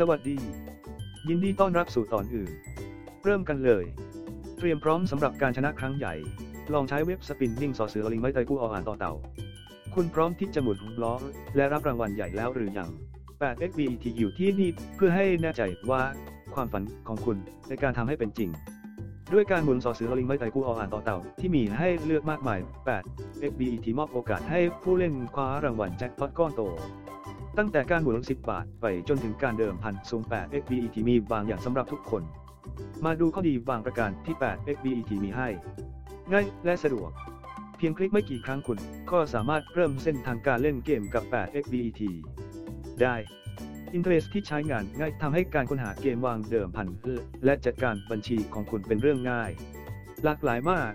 สวัสดี ยินดีต้อนรับสู่ตอนอื่น เริ่มกันเลย เตรียมพร้อมสำหรับการชนะครั้งใหญ่ ลองใช้เว็บสปินนิ่งสอเสือลิงไม้ไตกู้อ่านต่อเต่า คุณพร้อมที่จะหมุนล้อและรับรางวัลใหญ่แล้วหรือยัง 8xbet อยู่ที่นี่เพื่อให้แน่ใจว่าความฝันของคุณในการทำให้เป็นจริง ด้วยการหมุนสอเสือลิงไม้ไตกู้ออ่านต่อเต่าที่มีให้เลือกมากมาย 8xbet มอบโอกาสให้ผู้เล่นคว้ารางวัลแจ็คพอตก้อนโต ตั้งแต่การหมุน10 บาท ไปจนถึงการเดิมพันสูง8 XBET มีบางอย่างสำหรับทุกคน มาดูข้อดีบางประการที่8 XBET มีให้ ง่ายและสะดวก เพียงคลิกไม่กี่ครั้งคุณ ก็สามารถเริ่มเส้นทางการเล่นเกมกับ8 XBET ได้อินเทอร์เฟซที่ใช้งานง่ายทำให้การค้นหาเกมวางเดิมพันและจัดการบัญชีของคุณเป็นเรื่องง่าย หลากหลายมาก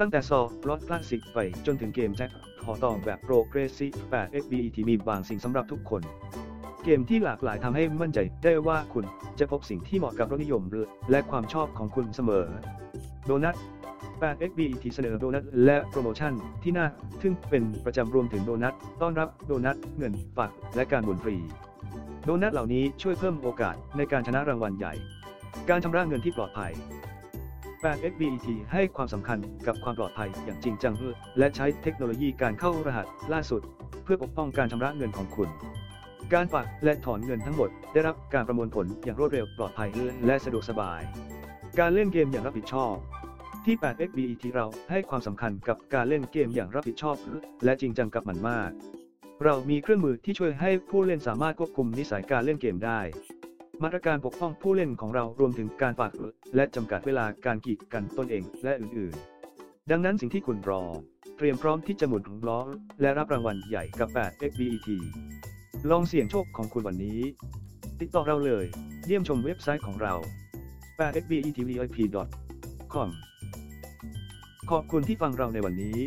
ตั้งแต่สล็อตคลาสสิกไปจนถึงเกมแจ็คพอตองแบบโปรเกรสซีฟ8 XBET มีบางสิ่งสำหรับทุกคน เกมที่หลากหลายทำให้มั่นใจได้ว่าคุณจะพบสิ่งที่เหมาะกับรสนิยมและความชอบของคุณเสมอ โดนัท8 XBET เสนอโดนัทและโปรโมชั่นที่น่าทึ่งเป็นประจำรวมถึงโดนัทต้อนรับโดนัทเงินฝากและการหมุนฟรี โดนัทเหล่านี้ช่วยเพิ่มโอกาสในการชนะรางวัลใหญ่ การชำระเงินที่ปลอดภัย 8 XBET ให้ความสำคัญกับความปลอดภัยอย่างจริงจังและใช้เทคโนโลยีการเข้ารหัสล่าสุด เพื่อปกป้องการชำระเงินของคุณ การฝากและถอนเงินทั้งหมด ได้รับการประมวลผลอย่างรวดเร็วปลอดภัยและสะดวกสบาย การเล่นเกมอย่างรับผิดชอบที่8 XBET เราให้ความสำคัญกับการเล่นเกมอย่างรับผิดชอบ และจริงจังกับมันมาก เรามีเครื่องมือที่ช่วยให้ผู้เล่นสามารถควบคุมนิสัยการเล่นเกมได้ มาตรการปกป้องผู้เล่นของเรารวมถึงการฝากและจำกัดเวลาการกีดกันตนเองและอื่นๆ ดังนั้นสิ่งที่คุณรอ เตรียมพร้อมที่จะหมุนล้อและรับรางวัลใหญ่กับ 8 XBET ลองเสี่ยงโชคของคุณวันนี้ ติดต่อเราเลย เยี่ยมชมเว็บไซต์ของเรา 8xbetvip.com ขอบคุณที่ฟังเราในวันนี้